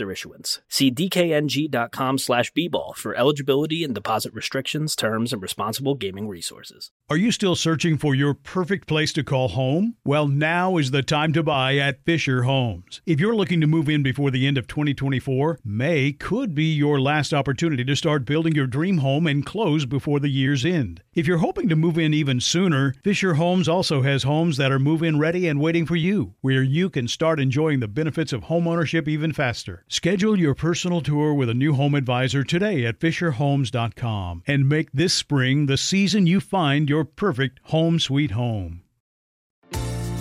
issuance. See dkng.com slash bball for eligibility and deposit restrictions, terms, and responsible gaming resources. Are you still searching for your perfect place to call home? Well, now is the time to buy at Fisher Homes. If you're looking to move in before the end of 2024, May could be your last opportunity to start building your dream home and close before the year's end. If you're hoping to move in even sooner, Fisher Homes also has homes that are move in ready and waiting for you, where you can start enjoying the benefits of homeownership even faster. Schedule your personal tour with a new home advisor today at FisherHomes.com and make this spring the season you find your perfect home sweet home.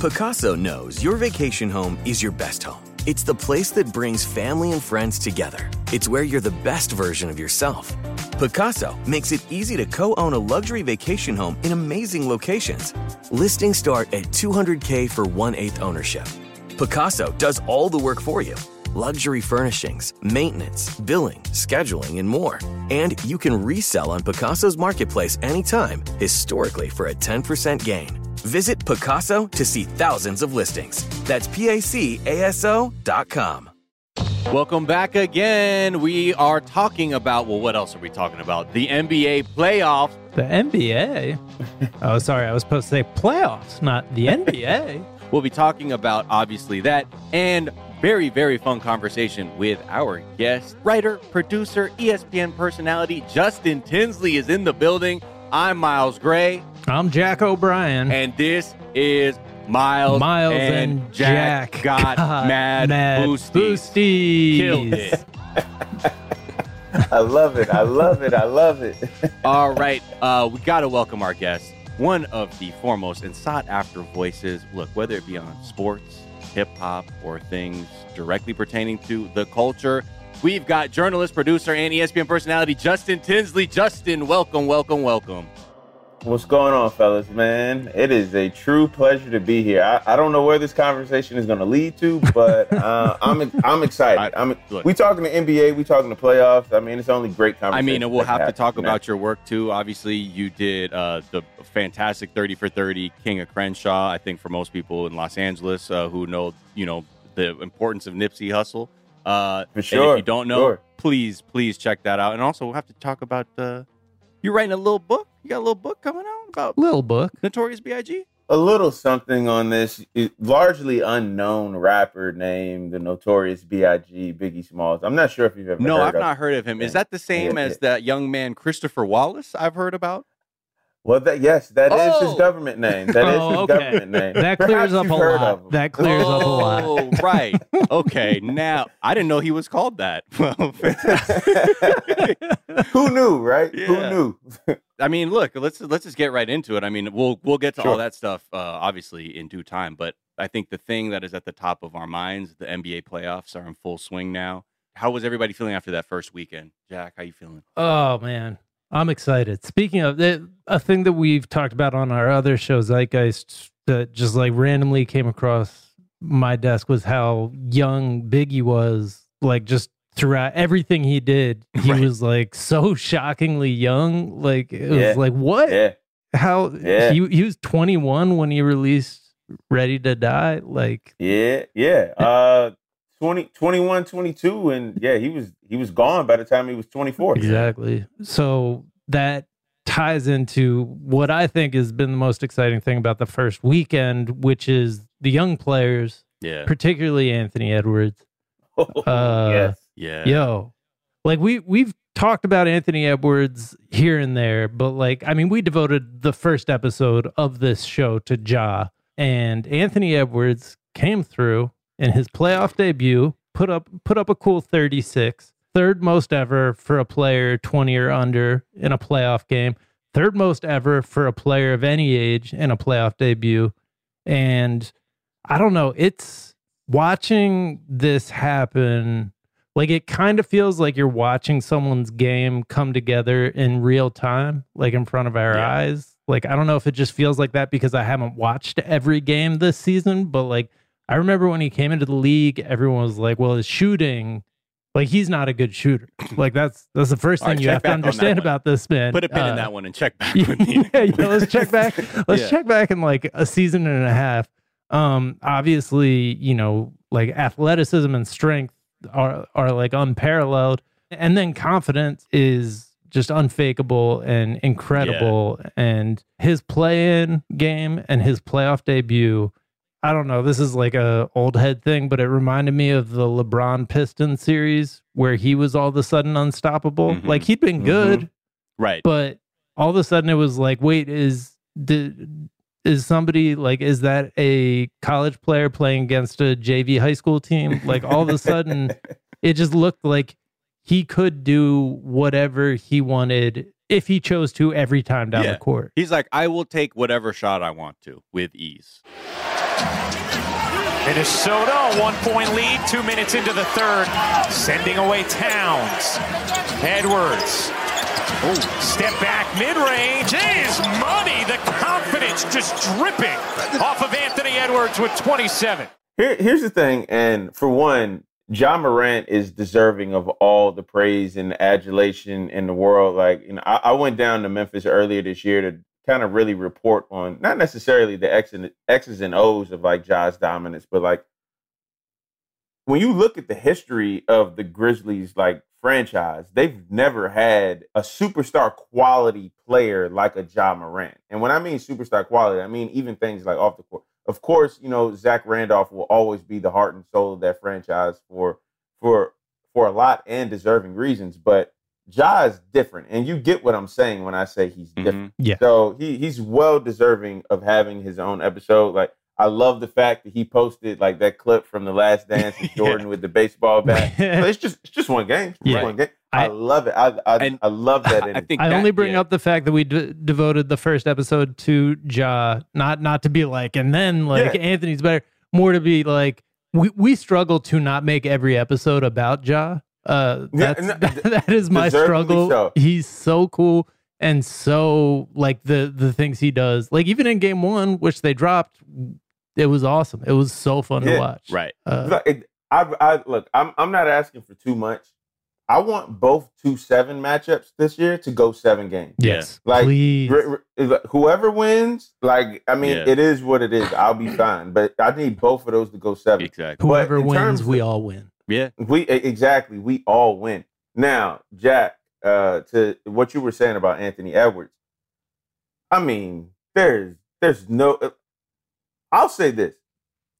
Pacaso knows your vacation home is your best home. It's the place that brings family and friends together. It's where you're the best version of yourself. Pacaso makes it easy to co own a luxury vacation home in amazing locations. Listings start at 200K for one eighth ownership. Pacaso does all the work for you luxury furnishings, maintenance, billing, scheduling, and more. And you can resell on Pacaso's marketplace anytime, historically for a 10% gain. Visit Pacaso to see thousands of listings. That's PACASO dot com. Welcome back again. We are talking about, well, what else are we talking about? The NBA playoffs. The NBA? oh, sorry, I was supposed to say playoffs, not the NBA. We'll be talking about, obviously, that and very, very fun conversation with our guest, writer, producer, ESPN personality, Justin Tinsley is in the building. I'm Miles Gray. I'm Jack O'Brien. And this is Miles, Miles and, and Jack, Jack got, got mad, mad boosties. boosties. Killed it. I love it. I love it. I love it. All right, uh, we got to welcome our guest, one of the foremost and sought after voices. Look, whether it be on sports, hip hop, or things directly pertaining to the culture, we've got journalist, producer, and ESPN personality Justin Tinsley. Justin, welcome, welcome, welcome. What's going on, fellas, man? It is a true pleasure to be here. I, I don't know where this conversation is going to lead to, but uh, I'm I'm excited. I'm Look. we talking to NBA, we talking to playoffs. I mean, it's only great conversation. I mean, and we'll have to talk know? about your work too. Obviously, you did uh, the fantastic 30 for 30 King of Crenshaw. I think for most people in Los Angeles uh, who know, you know, the importance of Nipsey Hussle. Uh, For and sure, if you don't know, sure. please, please check that out. And also, we'll have to talk about uh, you're writing a little book. You got a little book coming out about Little book. Notorious B.I.G. a little something on this largely unknown rapper named the Notorious B.I.G. Biggie Smalls. I'm not sure if you've ever No, heard I've of not heard of him. Is that the same Yeah, as that young man Christopher Wallace I've heard about? Well, that yes, that is Oh. his government name. That is Oh, his okay. government name. That Perhaps clears up a lot. That clears up a lot. Oh, right. Okay. Now I didn't know he was called that. Well. Who knew, right? Yeah. Who knew? I mean, look, let's let's just get right into it. I mean, we'll we'll get to all that stuff uh, obviously in due time, but I think the thing that is at the top of our minds, the NBA playoffs are in full swing now. How was everybody feeling after that first weekend? Jack, how you feeling? Oh man, I'm excited. Speaking of a thing that we've talked about on our other show, Zeitgeist, that just like randomly came across my desk was how young Biggie was. Like just throughout everything he did, he Right. was like so shockingly young. Like it was like what? yeah. How Yeah. he he was 21 when he released Ready to Die. Like Yeah, yeah. Uh 20, 21, 22 and yeah, he was he was gone by the time he was 24. Exactly. So that ties into what I think has been the most exciting thing about the first weekend, which is the young players, Yeah. particularly Anthony Edwards. Uh, yes. Yeah. Yo, like we we've talked about Anthony Edwards here and there, but like I mean, we devoted the first episode of this show to Ja, and Anthony Edwards came through in his playoff debut, put up put up a cool 36, third most ever for a player 20 or under in a playoff game, third most ever for a player of any age in a playoff debut. And I don't know, it's watching this happen like it kind of feels like you're watching someone's game come together in real time, like in front of our Yeah. eyes. Like I don't know if it just feels like that because I haven't watched every game this season, but like I remember when he came into the league, everyone was like, "Well, his shooting, like he's not a good shooter." Like that's that's the first thing right, you have to back on that understand about this man. Put a pin Uh, in that one and check back with me. yeah, yeah, let's check back. Let's Yeah. check back in like a season and a half. Um, obviously, you know, like athleticism and strength are are like unparalleled, and then confidence is just unfakeable and incredible. And his play-in game and his playoff debut. I don't know. This is like a old head thing, but it reminded me of the LeBron Piston series where he was all of a sudden unstoppable. Mhm. Like he'd been Mhm. good, Right. but all of a sudden it was like wait is did is somebody like is that a college player playing against a JV high school team like all of a sudden it just looked like he could do whatever he wanted if he chose to every time down Yeah. the court He's like, I will take whatever shot I want to with ease. Minnesota, one point lead, two minutes into the third, sending away Towns. Edwards. Step back mid range is money. The confidence just dripping off of Anthony Edwards with 27. Here, here's the thing, and for one, Ja Morant is deserving of all the praise and adulation in the world. Like, you know, I, I went down to Memphis earlier this year to kind of really report on not necessarily the X and, X's and O's of like Ja's dominance, but like when you look at the history of the Grizzlies, like franchise, they've never had a superstar quality player like a Ja Morant. And when I mean superstar quality, I mean even things like off the court. Of course, you know Zach Randolph will always be the heart and soul of that franchise for for for a lot and deserving reasons. But Ja is different, and you get what I'm saying when I say he's mm-hmm. different. Yeah. So he he's well deserving of having his own episode. Like I love the fact that he posted like that clip from the Last Dance with Jordan with the baseball bat. So it's just it's just one game. It's Yeah. one game. I, I- love it. I I, I love that. I energy. think I that- only bring yeah. up the fact that we d- devoted the first episode to Ja, not not to be like, and then like Yeah. Anthony's better. More to be like, we we struggle to not make every episode about Ja. Uh, Yeah, that's, no, that, that is my struggle. so. He's so cool and so like the the things he does. Like even in game one, which they dropped, it was awesome. It was so fun to watch. Right. Uh, Look, it- I, I look. I'm I'm not asking for too much. I want both two seven matchups this year to go seven games. yes, Like. R- r- Whoever wins, like I mean, Yeah. it is what it is. I'll be fine, but I need both of those to go seven. Exactly. Whoever wins, terms we all win. Yeah. We exactly. We all win. Now, Jack, uh, to what you were saying about Anthony Edwards. I mean, there's there's no. uh, I'll say this: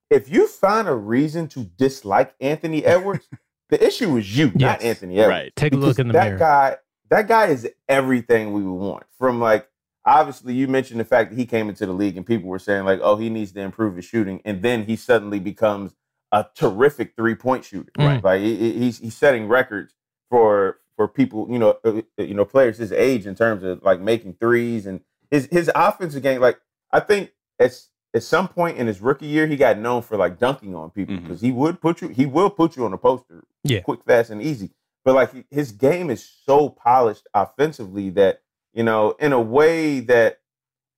if you find a reason to dislike Anthony Edwards, the issue is you, not Anthony Edwards. Right. Take a Because look in the that mirror. guy that guy is everything we would want from like obviously you mentioned the fact that he came into the league and people were saying like oh he needs to improve his shooting and then he suddenly becomes a terrific three-point shooter Right. like he- he- he's he's setting records for for people you know uh, uh, you know players his age in terms of like making threes and his his offensive game like I think it's at some point in his rookie year he got known for like dunking on people because he would put you he will put you on a poster Yeah. quick fast and easy but like his game is so polished offensively that you know in a way that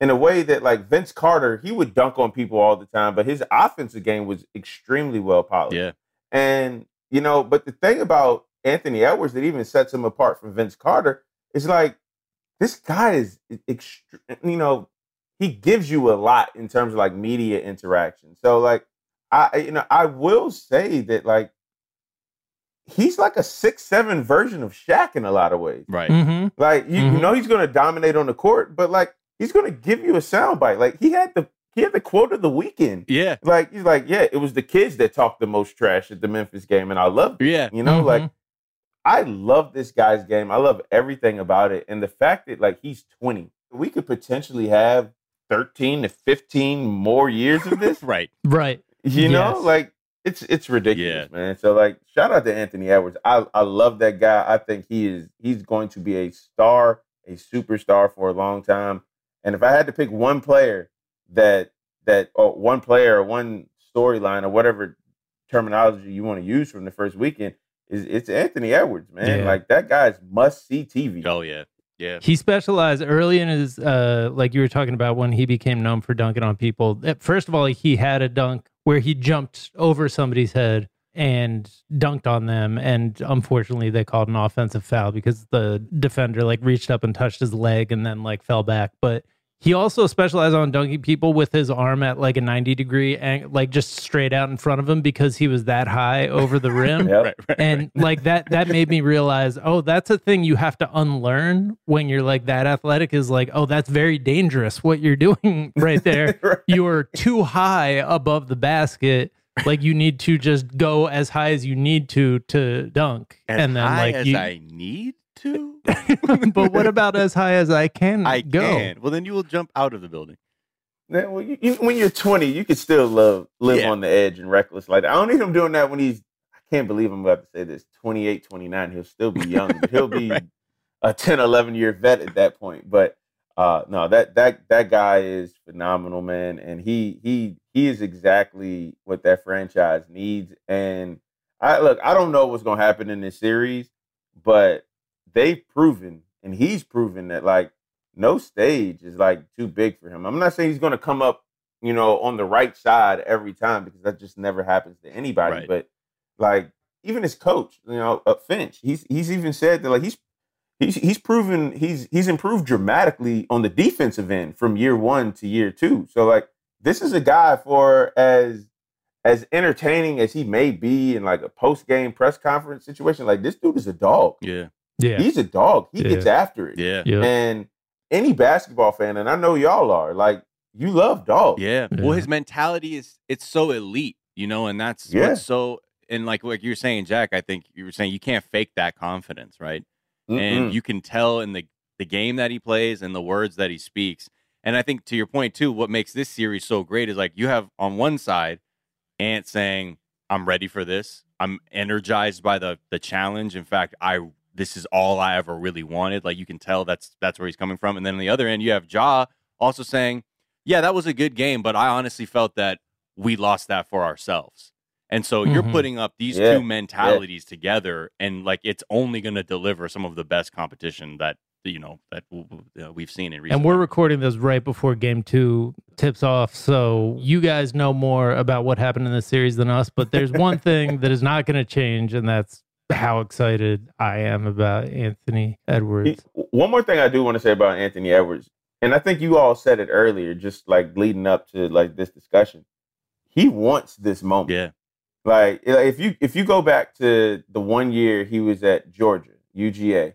in a way that like Vince Carter he would dunk on people all the time but his offensive game was extremely well polished Yeah. and you know but the thing about Anthony Edwards that even sets him apart from Vince Carter is like this guy is extre- you know he gives you a lot in terms of like media interaction so like I you know I will say that like he's like a six seven version of Shaq in a lot of ways. Right. Mm-hmm. Like you, you Mhm. know he's going to dominate on the court, but like he's going to give you a soundbite. Like he had the he had the quote of the weekend. Yeah. Like he's like, yeah, it was the kids that talked the most trash at the Memphis game, and I loved it. Yeah. You know, Mhm. like I love this guy's game. I love everything about it, and the fact that like he's twenty, we could potentially have 13 to 15 more years of this. right. Right. You know, like it's it's ridiculous, man. So like shout out to Anthony Edwards. I I love that guy. I think he is he's going to be a star, a superstar for a long time. And if I had to pick one player that that or one player or one storyline or whatever terminology you want to use from the first weekend is it's Anthony Edwards, man. Yeah. Like that guy's must see TV. Oh yeah. Yeah. He specialized early in his, uh, like you were talking about when he became known for dunking on people. First of all, he had a dunk where he jumped over somebody's head and dunked on them. And unfortunately, they called an offensive foul because the defender like reached up and touched his leg and then like fell back. But he also specialized on dunking people with his arm at like a 90 degree and like just straight out in front of him because he was that high over the rim Yep. Right, right, and like that that made me realize oh that's a thing you have to unlearn when you're like that athletic is like oh that's very dangerous what you're doing right there Right. you're too high above the basket like you need to just go as high as you need to to dunk As and then high like as you I need to. but what about as high as i can I go can. Well, then you will jump out of the building. Yeah, well, you, you, when you're 20, you can still love live Yeah. on the edge and reckless like that. I don't need him doing that when he's. I can't believe I'm about to say this. 28, 29. He'll still be young. but he'll be Right. a 10, 11 year vet at that point. But uh, no, that that that guy is phenomenal, man, and he he he is exactly what that franchise needs. And I look, I don't know what's gonna happen in this series, but they've proven, and he's proven that like no stage is like too big for him. I'm not saying he's going to come up, you know, on the right side every time because that just never happens to anybody. Right. But like even his coach, you know, uh, Finch, he's he's even said that like he's he's he's proven he's he's improved dramatically on the defensive end from year one to year two. So like this is a guy for as as entertaining as he may be in like a post game press conference situation. Like this dude is a dog. Yeah. yeah He's a dog. He Yeah. gets after it. Yeah. yeah And any basketball fan, and I know y'all are, like, you love dogs. Yeah. Yeah. Well, his mentality is it's so elite, you know, and that's Yeah. what's so and like like you're saying, Jack. I think you were saying you can't fake that confidence, right? Mm-mm. and you can tell in the the game that he plays and the words that he speaks. And I think to your point too, what makes this series so great is like you have on one side Ant saying, "I'm ready for this. I'm energized by the the challenge. In fact, I this is all I ever really wanted." Like you can tell that's that's where he's coming from. And then on the other end, you have Ja also saying, "Yeah, that was a good game, but I honestly felt that we lost that for ourselves." And so you're Mhm. putting up these Yeah, two mentalities together, and like it's only going to deliver some of the best competition that you know that w- w- uh, we've seen in recent. And we're recording this right before game two tips off. So you guys know more about what happened in the series than us. But there's one thing that is not going to change, and that's how excited I am about Anthony Edwards. one more thing I do want to say about Anthony Edwards, and I think you all said it earlier, just like leading up to like this discussion. He wants this moment. yeah, Like like, if you if you go back to the one year he was at Georgia, UGA,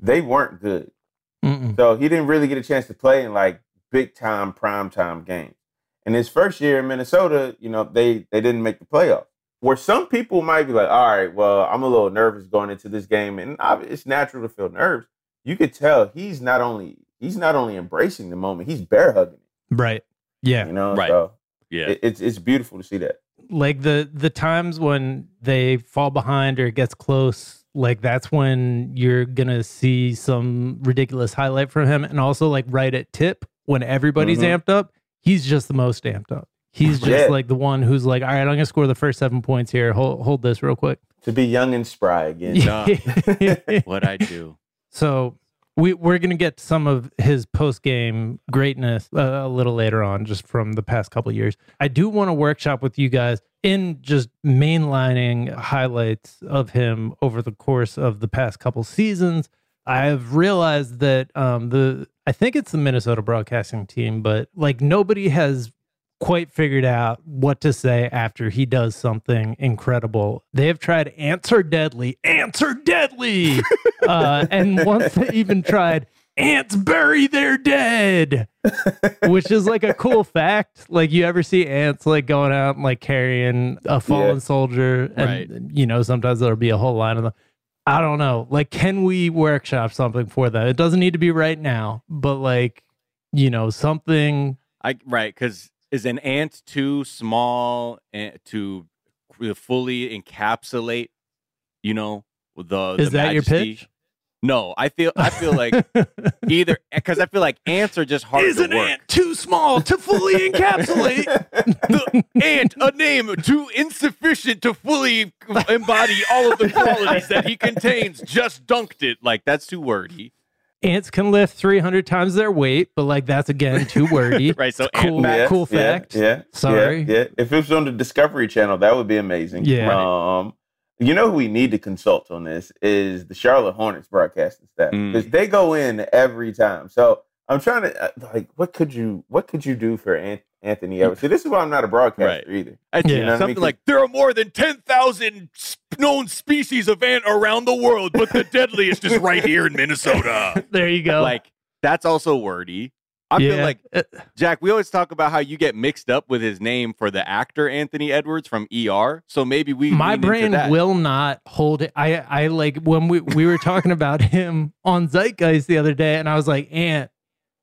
they weren't good. Mm-mm. So he didn't really get a chance to play in like big time prime time games. And his first year in Minnesota, you know, they they didn't make the playoffs. Where some people might be like, all right, well, I'm a little nervous going into this game, and it's natural to feel nerves. You could tell he's not only he's not only embracing the moment, he's bear hugging it. Right. Yeah. You know, Right. so yeah, it, it's it's beautiful to see that. like the the times when they fall behind or it gets close like that's when you're gonna see some ridiculous highlight from him and also like right at tip when everybody's Mhm. amped up he's just the most amped up he's just Yeah. like the one who's like all right i'm gonna score the first seven points here hold, hold this real quick To be young and spry again. Yeah. what I do. so we we're gonna get some of his post game greatness uh, a little later on, just from the past couple years. I do want to workshop with you guys in just mainlining highlights of him over the course of the past couple seasons. I've realized that um, the I think it's the Minnesota broadcasting team, but like nobody has quite figured out what to say after he does something incredible. They have tried answer deadly, answer deadly. uh, and once they even tried ants bury their dead, which is like a cool fact. Like you ever see ants like going out and like carrying a fallen Yeah. soldier and Right. you know sometimes there'll be a whole line of them. I don't know. Like can we workshop something for that? It doesn't need to be right now, but like you know something I right because is an ant too small to fully encapsulate, you know, the Is the that your majesty? pitch? No, I feel I feel like either because I feel like ants are just hard Is an work. ant too small to fully encapsulate? the ant, a name too insufficient to fully embody all of the qualities that he contains, just dunked it. Like that's too wordy. Ants can lift 300 times their weight, but like that's again too wordy. Right, so cool, ant- cool fact. Yeah, Sorry. Yeah, yeah. If it was on the Discovery Channel, that would be amazing. Yeah. Um, you know who we need to consult on this is the Charlotte Hornets broadcasting staff Mm. because they go in every time. So I'm trying to uh, like, what could you, what could you do for An- Anthony Edwards? See, this is why I'm not a broadcaster either. I, Yeah. You know what I something mean? like there are more than ten thousand known species of ant around the world, but the deadliest is right here in Minnesota. There you go. Like that's also wordy. I yeah. feel like Uh, Jack. We always talk about how you get mixed up with his name for the actor Anthony Edwards from ER. So maybe we my lean into brain that. will not hold it. I I like when we we were talking about him on Zeitgeist the other day, and I was like, Ant,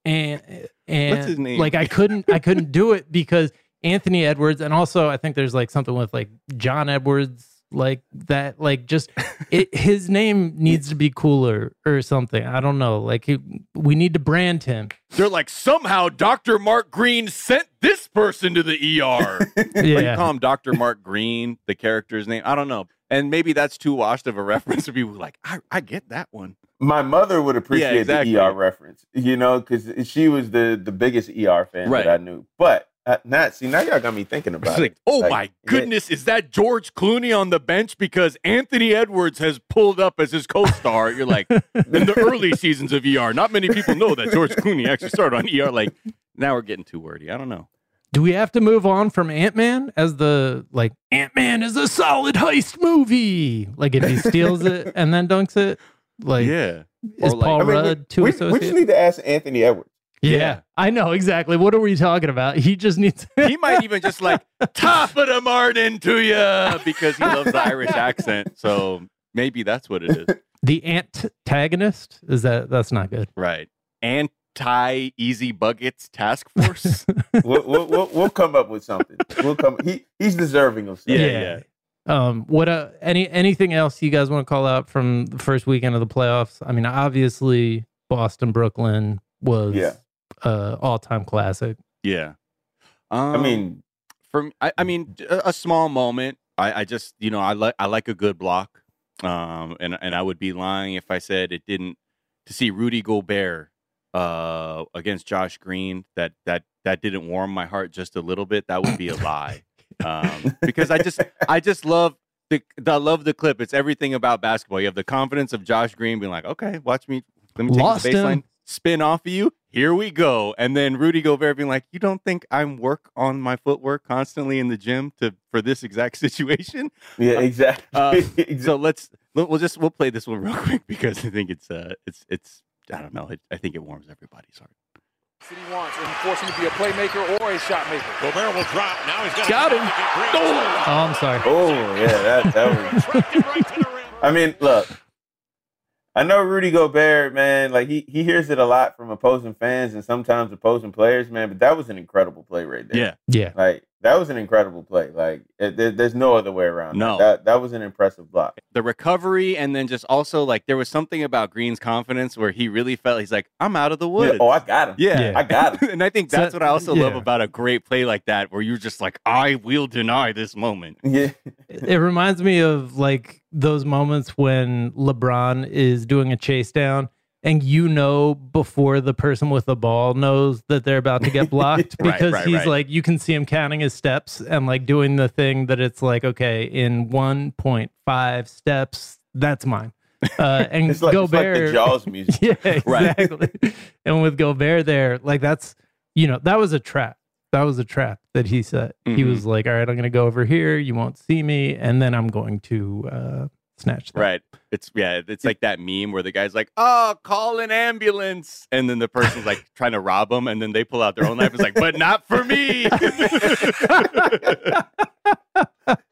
Ant, and What's his name? like I couldn't I couldn't do it because Anthony Edwards, and also I think there's like something with like John Edwards, like that, like just it, his name needs to be cooler or something. I don't know. Like he, we need to brand him. They're like somehow Dr. Mark Green sent this person to the ER. Or you Yeah. call him Dr. Mark Green, the character's name. I don't know. And maybe that's too washed of a reference for people like, I, I get that one. My mother would appreciate exactly. the ER reference, you know, because she was the the biggest ER fan Right. that I knew. But uh, not see now y'all got me thinking about It's it. oh Like, my yeah. goodness, is that George Clooney on the bench because Anthony Edwards has pulled up as his co-star? You're like, in the early seasons of ER, not many people know that George Clooney actually started on ER. Like, now we're getting too wordy. I don't know. Do we have to move on from Ant Man as the like Ant Man is a solid heist movie? Like if he steals it and then dunks it, like yeah. is Or like- Paul I mean, Rudd we, too we, we just need to ask Anthony Edwards. yeah. Yeah. I know exactly. What are we talking about? He just needs. He might even just like top of the Martin to you because he loves the Irish accent. So maybe that's what it is. the antagonist is that that's not good. Right. Anti Easy Buckets Task Force. We'll, we'll, we'll, we'll come up with something. We'll come. He he's deserving of something. Yeah, Um, what uh, any anything else you guys want to call out from the first weekend of the playoffs? I mean, obviously Boston Brooklyn was Yeah. uh all time classic. yeah. I Um, mean, from I, I mean, a, a small moment. I, I just, you know, I like I like a good block. Um, and and I would be lying if I said it didn't. To see Rudy Gobert uh against Josh Green, that that that didn't warm my heart just a little bit. That would be a lie. Um, because I just I just love the I love the clip. It's everything about basketball. You have the confidence of Josh Green being like, okay, watch me. Let me take Lost the baseline, him. spin off of you. Here we go. And then Rudy Gobert being like, you don't think I'm work on my footwork constantly in the gym to for this exact situation? yeah, exactly. Uh, So let's we'll just we'll play this one real quick because I think it's uh it's it's I don't know. It, I think it warms everybody's heart. That he wants, and force him to be a playmaker or a shot maker. Gobert will drop. Now he's got, Got him. Get Green. Oh, I'm sorry. oh yeah, that that was. Tracked him right to the rim. I mean, look, I know Rudy Gobert, man. Like he he hears it a lot from opposing fans and sometimes opposing players, man. But that was an incredible play right there. Yeah. Yeah. like that was an incredible play. Like it, there, there's no other way around. No. that that was an impressive block. The recovery and then just also like there was something about Green's confidence where he really felt he's like, I'm out of the Yeah, woods. oh, I got him. Yeah. Yeah. I got him. and I think So- that's what I also love about a great play like that, where you're just like, I will deny this moment. Yeah, It reminds me of like those moments when LeBron is doing a chase down and you know before the person with the ball knows that they're about to get blocked because right, he's right. like you can see him counting his steps and like doing the thing that it's like okay in 1.5 steps that's mine. Uh and it's like, it's like Gobert the Jaws music. yeah, Right. exactly. and with Gobert there, like that's you know that was a trap. That was a trap that he set. He Mhm. was like, "All right, I'm going to go over here. You won't see me, and then I'm going to uh, snatch that." Right. It's yeah, it's like that meme where the guy's like, Oh, call an ambulance. And then the person's like trying to rob him, and then they pull out their own knife. It's like, but not for me.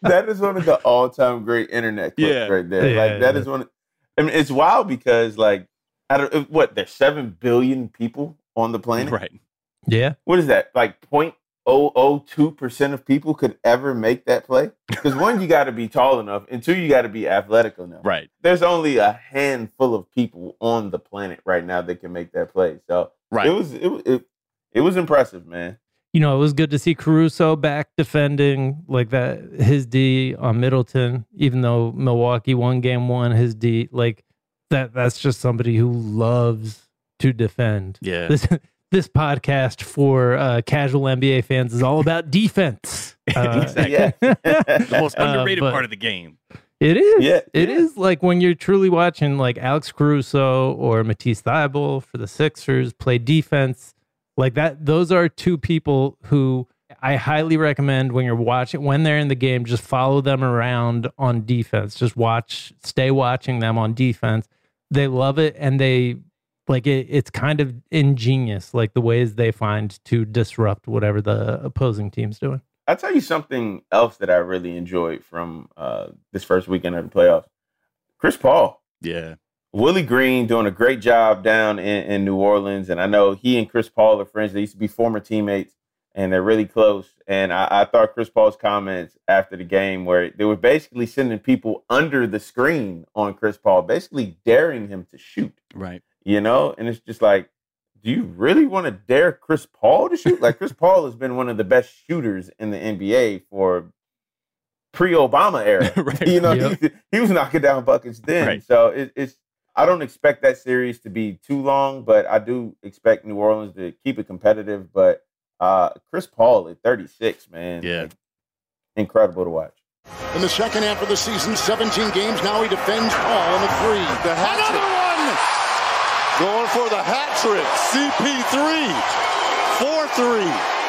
that is one of the all-time great internet clips Yeah. right there. Yeah, like that yeah. is one. Of, I mean, it's wild because like, I don't what there's seven billion people on the planet. right. Yeah. What is that? Like 0.002% of people could ever make that play? Because one, you got to be tall enough, and two, you got to be athletic enough. Right. There's only a handful of people on the planet right now that can make that play. So Right. it was it, was- it, it was impressive, man. You know, it was good to see Caruso back defending like that his D on Middleton, even though Milwaukee won game one, his D like that that's just somebody who loves to defend. Yeah. This this podcast for uh, casual NBA fans is all about defense. Uh, Exactly. The most Uh, underrated but- part of the game. It is. Yeah, It yeah. is like when you're truly watching like Alex Caruso or Matisse Thybulle for the Sixers play defense. Like that, those are two people who I highly recommend when you're watching when they're in the game, just follow them around on defense. Just watch, stay watching them on defense. They love it and they like it, it's kind of ingenious, like the ways they find to disrupt whatever the opposing team's doing. I'll tell you something else that I really enjoyed from uh, this first weekend of the playoffs. Chris Paul. Yeah. Willie Green doing a great job down in, in New Orleans. And I know he and Chris Paul are friends. They used to be former teammates and they're really close. And I, I thought Chris Paul's comments after the game, where they were basically sending people under the screen on Chris Paul, basically daring him to shoot, Right. You know? And it's just like, do you really want to dare Chris Paul to shoot? Like, Chris Paul has been one of the best shooters in the NBA for pre Obama era. Right. You know, Yep. he, he was knocking down buckets then. Right. So it, it's I don't expect that series to be too long, but I do expect New Orleans to keep it competitive. But uh, Chris Paul at 36, man, Yeah. like, incredible to watch. In the second half of the season, 17 games. Now he defends Paul in the three. The hat Another one. Going for the hat trick. CP3. 4 3.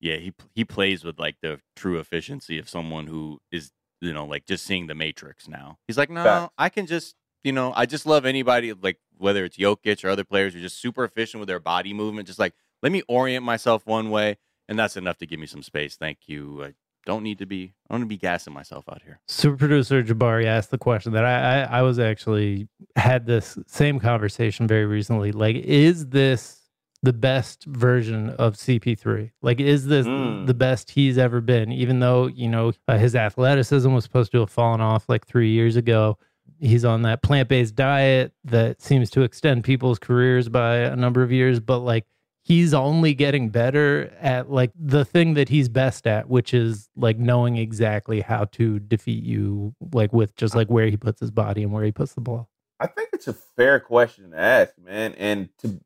Yeah, he he plays with like the true efficiency of someone who is you know like just seeing the matrix now. He's like, no, Facts. I can just you know I just love anybody like whether it's Jokic or other players who are just super efficient with their body movement. Just like let me orient myself one way, and that's enough to give me some space. Thank you. I don't need to be I don't need to be gassing myself out here. Super producer Jabari asked the question that I, I I was actually had this same conversation very recently. Like, is this the best version of CP3? Like, is this Mm. the best he's ever been? Even though you know uh, his athleticism was supposed to have fallen off like three years ago. He's on that plant based diet that seems to extend people's careers by a number of years, but like he's only getting better at like the thing that he's best at, which is like knowing exactly how to defeat you, like with just like where he puts his body and where he puts the ball. I think it's a fair question to ask, man. And to,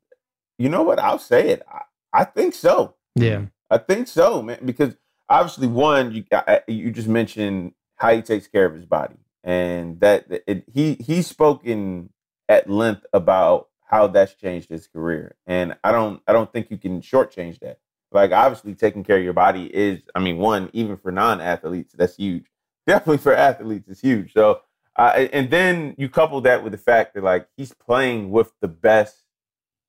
you know what? I'll say it. I, I think so. Yeah. I think so, man. Because obviously, one, you you just mentioned how he takes care of his body, and that it, he he's spoken at length about how that's changed his career, and I don't I don't think you can shortchange that. Like obviously, taking care of your body is, I mean, one even for non-athletes, that's huge. Definitely for athletes, it's huge. So, uh, and then you couple that with the fact that like he's playing with the best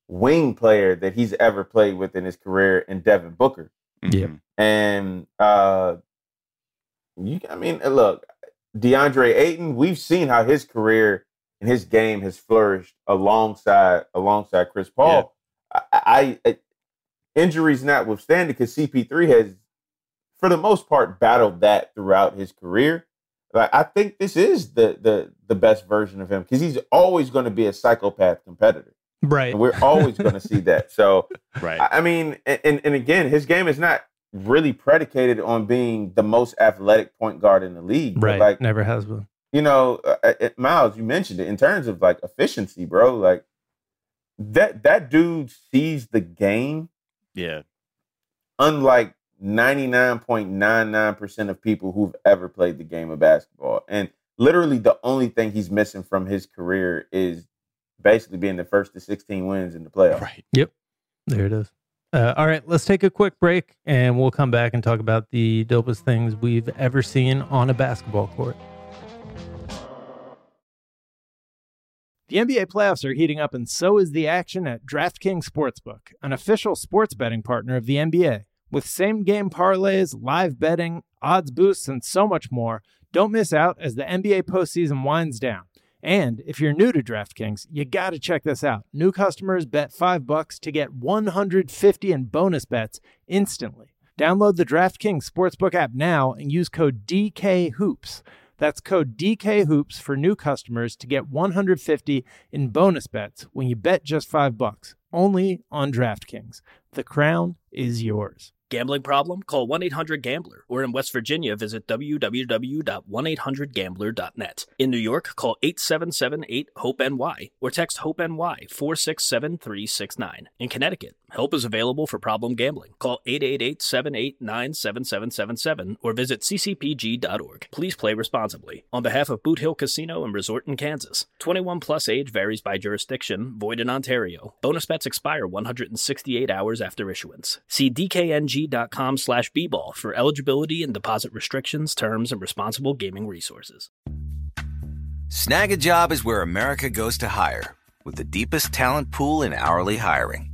wing player that he's ever played with in his career in Devin Booker. Yeah. Mhm. And uh you I mean, look, DeAndre Ayton, we've seen how his career and his game has flourished alongside alongside Chris Paul. I, I, I injuries notwithstanding, because CP3 has, for the most part, battled that throughout his career. Like I think this is the the the best version of him because he's always going to be a psychopath competitor. Right. And we're always going to see that. So Right. I I mean, and, and again, his game is not really predicated on being the most athletic point guard in the league. Right. Like, Never has been. You know, uh, uh, Miles, you mentioned it in terms of like efficiency, bro. Like that that dude sees the game yeah. unlike 99.99% of people who've ever played the game of basketball. And literally the only thing he's missing from his career is basically being the first to 16 wins in the playoffs. Right. Yep. There it is. Uh, all right, let's take a quick break and we'll come back and talk about the dopest things we've ever seen on a basketball court. The NBA playoffs are heating up, and so is the action at DraftKings Sportsbook, an official sports betting partner of the NBA. With same game parlays, live betting, odds boosts, and so much more, don't miss out as the NBA postseason winds down. And if you're new to DraftKings, you got to check this out. New customers bet 5 bucks to get 150 in bonus bets instantly. Download the DraftKings Sportsbook app now and use code DKHOOPS. That's code DKHOOPS for new customers to get 150 in bonus bets when you bet just 5 bucks. Only on DraftKings. The crown is yours. Gambling problem? Call 1 800 Gambler. Or in West Virginia, visit www.1800Gambler.net. In New York, call 877 8 HOPE NY or text HOPE NY 467 369. In Connecticut, help is available for problem gambling. Call 888 789 7777 or visit ccpg.org. Please play responsibly. On behalf of Boot Hill Casino and Resort in Kansas, 21 plus age varies by jurisdiction, void in Ontario. Bonus bets expire 168 hours after issuance. See DKNG com slash bball for eligibility and deposit restrictions, terms, and responsible gaming resources. Snagajob is where America goes to hire, with the deepest talent pool in hourly hiring.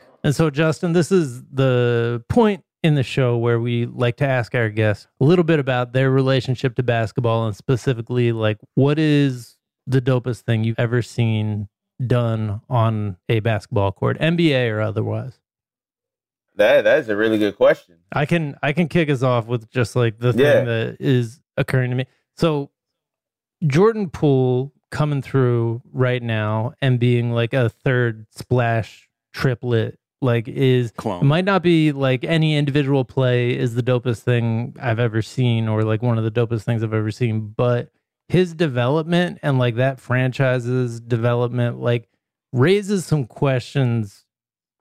And so, Justin, this is the point in the show where we like to ask our guests a little bit about their relationship to basketball and specifically, like, what is the dopest thing you've ever seen done on a basketball court, NBA or otherwise? That that's a really good question. I can I can kick us off with just like the thing Yeah. that is occurring to me. So Jordan Poole coming through right now and being like a third splash triplet like is Clone. it might not be like any individual play is the dopest thing I've ever seen or like one of the dopest things I've ever seen, but his development and like that franchise's development like raises some questions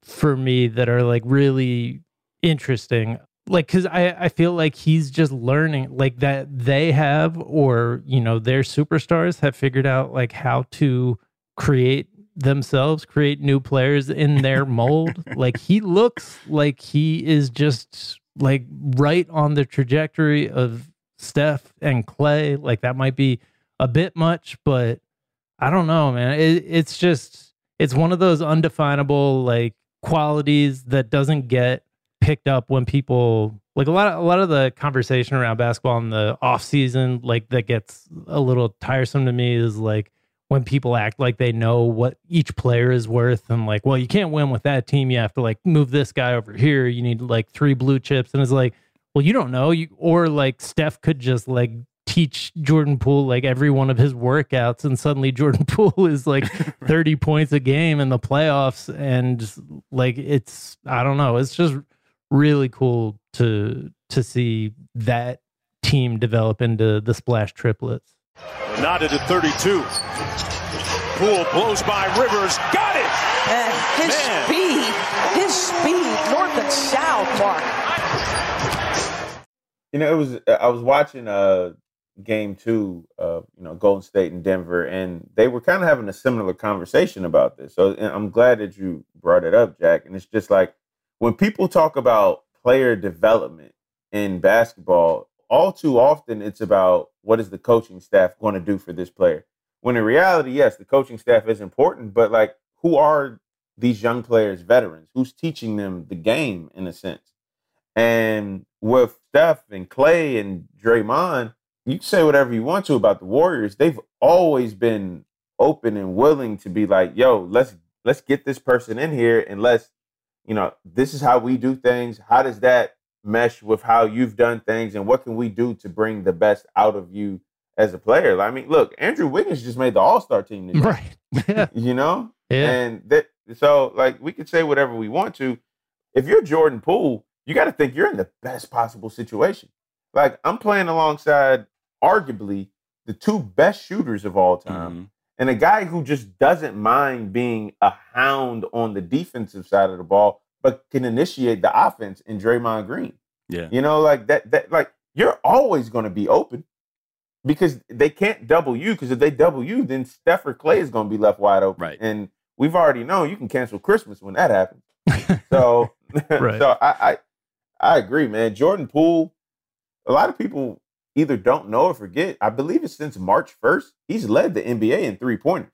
for me that are like really interesting like because I, I feel like he's just learning like that they have or you know their superstars have figured out like how to create themselves create new players in their mold. Like he looks like he is just like right on the trajectory of steph and clay. Like that might be a bit much but i don't know man. It, it's just it's one of those undefinable like qualities that doesn't get picked up when people like a lot of a lot of the conversation around basketball in the off season like that gets a little tiresome to me is like when people act like they know what each player is worth and like well you can't win with that team. You have to like move this guy over here. You need like three blue chips. And it's like well you don't know. You or like Steph could just like teach Jordan Poole like every one of his workouts, and suddenly Jordan Poole is like 30 points a game in the playoffs. And like, it's, I don't know, it's just really cool to, to see that team develop into the splash triplets. Knotted at 32. Poole blows by Rivers. Got it! And his Man. speed, his speed, north and south, Mark. You know, it was I was watching uh game two of you know Golden State and Denver, and they were kind of having a similar conversation about this. So I'm glad that you brought it up, Jack. And it's just like when people talk about player development in basketball, all too often it's about what is the coaching staff going to do for this player. When in reality, yes, the coaching staff is important, but like who are these young players veterans? Who's teaching them the game in a sense? And with Steph and Clay and Draymond, you can say whatever you want to about the Warriors. They've always been open and willing to be like, yo, let's let's get this person in here and let's, you know, this is how we do things. How does that mesh with how you've done things and what can we do to bring the best out of you as a player? I mean, look, Andrew Wiggins just made the All-Star team this Right. Yeah. you know? Yeah. And that so like we could say whatever we want to. If you're Jordan Poole, you got to think you're in the best possible situation. Like I'm playing alongside arguably the two best shooters of all time. Mm-hmm. And a guy who just doesn't mind being a hound on the defensive side of the ball, but can initiate the offense in Draymond Green. Yeah. You know, like that that like you're always going to be open because they can't double you because if they double you, then Steph or Clay is going to be left wide open. Right. And we've already known you can cancel Christmas when that happens. so, right. so I, I I agree, man. Jordan Poole, a lot of people either don't know or forget. I believe it's since March 1st, he's led the NBA in three pointers.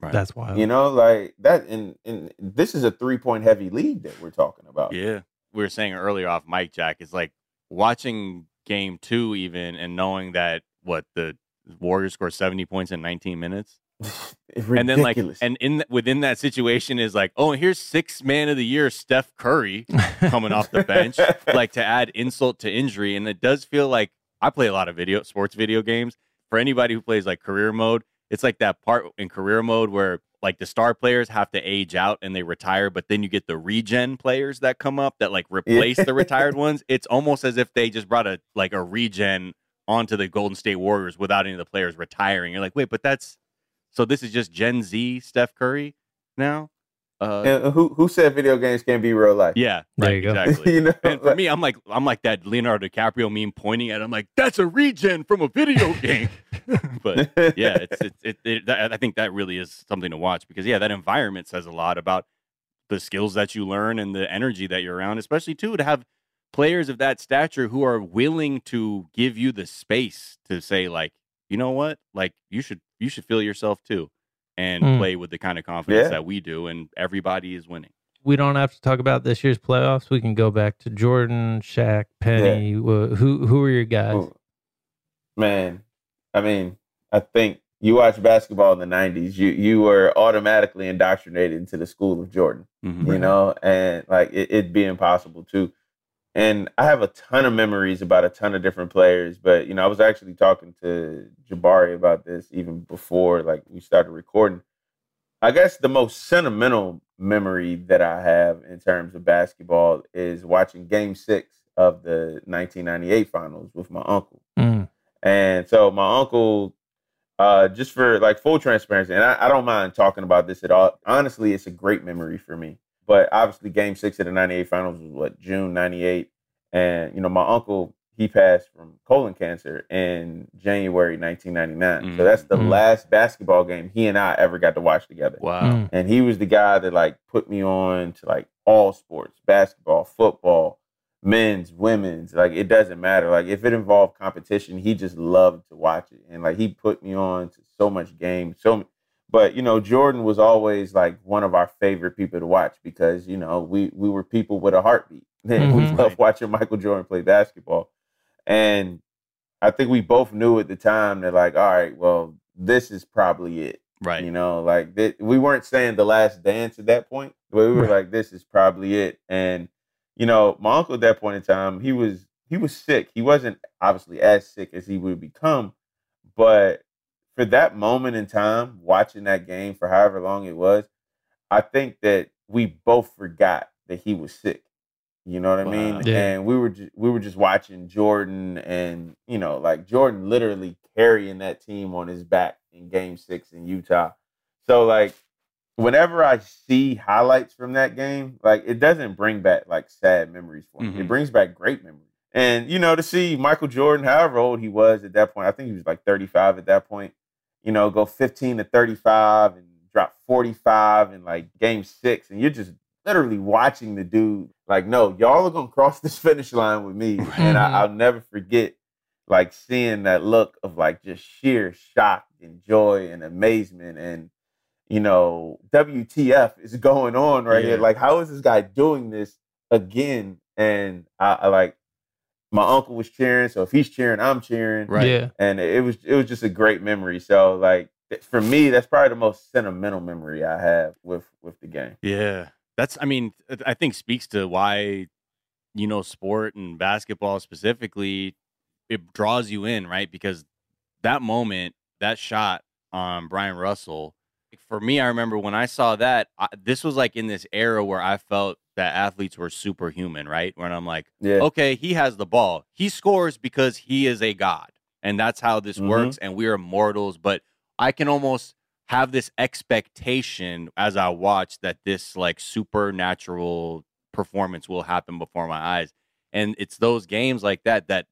Right. That's wild. You know, like that and and this is a three point heavy league that we're talking about. Yeah. We were saying earlier off Mike Jack is like watching game two even and knowing that what the Warriors scored 70 points in 19 minutes. and then like and in within that situation is like oh here's six man of the year Steph Curry coming off the bench like to add insult to injury and it does feel like I play a lot of video sports video games. For anybody who plays like career mode, it's like that part in career mode where like the star players have to age out and they retire, but then you get the regen players that come up that like replace the retired ones. It's almost as if they just brought a like a regen onto the Golden State Warriors without any of the players retiring. You're like, wait, but that's so this is just Gen Z Steph Curry now. Uh, and who who said video games can't be real life? Yeah, there you go. Exactly. you know, and for me, I'm like I'm like that Leonardo DiCaprio meme pointing at. Him, I'm like that's a regen from a video game. but yeah, it's, it's it, it, I think that really is something to watch because yeah, that environment says a lot about the skills that you learn and the energy that you're around, especially too to have players of that stature who are willing to give you the space to say like, you know what, like you should you should feel yourself too and mm. play with the kind of confidence yeah. that we do, and everybody is winning. We don't have to talk about this year's playoffs. We can go back to Jordan, Shaq, Penny. Yeah. Who who are your guys? Man, I mean, I think you watch basketball in the '90s. You you were automatically indoctrinated into the school of Jordan. Mm-hmm. You know, and like it, it'd be impossible to and I have a ton of memories about a ton of different players. But you know, I was actually talking to Jabari about this even before like we started recording. I guess the most sentimental memory that I have in terms of basketball is watching Game Six of the 1998 Finals with my uncle. And so my uncle, uh, just for like full transparency, and I, I don't mind talking about this at all. Honestly, it's a great memory for me. But obviously, Game Six of the '98 Finals was what June '98, and you know my uncle he passed from colon cancer in January 1999. Mm-hmm. So that's the mm-hmm. last basketball game he and I ever got to watch together. Wow! Mm-hmm. And he was the guy that like put me on to like all sports, basketball, football, men's, women's. Like it doesn't matter. Like if it involved competition, he just loved to watch it, and like he put me on to so much game, so but you know, Jordan was always like one of our favorite people to watch because you know we we were people with a heartbeat. And mm-hmm. we loved watching Michael Jordan play basketball, and I think we both knew at the time that like, all right, well, this is probably it. Right. You know, like th- we weren't saying the last dance at that point, but we were right. like, this is probably it. And you know, my uncle at that point in time, he was he was sick. He wasn't obviously as sick as he would become, but for that moment in time, watching that game for however long it was, I think that we both forgot that he was sick. You know what I mean? Wow. Yeah. And we were ju- we were just watching Jordan, and you know, like Jordan literally carrying that team on his back in Game Six in Utah. So like, whenever I see highlights from that game, like it doesn't bring back like sad memories for me. Mhm. It brings back great memories. And you know, to see Michael Jordan, however old he was at that point, I think he was like 35 at that point. You know, go 15 to 35 and drop 45 in like Game Six, and you're just literally watching the dude like, no, y'all are gonna cross this finish line with me, and I, I'll never forget like seeing that look of like just sheer shock and joy and amazement and you know WTF is going on right here like how is this guy doing this again and I, I like my uncle was cheering so if he's cheering I'm cheering Right. Yeah. and it was it was just a great memory so like for me that's probably the most sentimental memory I have with with the game Yeah. That's I mean, I think speaks to why you know sport and basketball specifically it draws you in, right? Because that moment, that shot on Bryon Russell, for me I remember when I saw that, I, this was like in this era where I felt that athletes were superhuman, right? When I'm like, yeah okay, he has the ball. He scores because he is a god. And that's how this Mhm. works. And we are mortals. But I can almost have this expectation as I watch that this like supernatural performance will happen before my eyes. And it's those games like that that,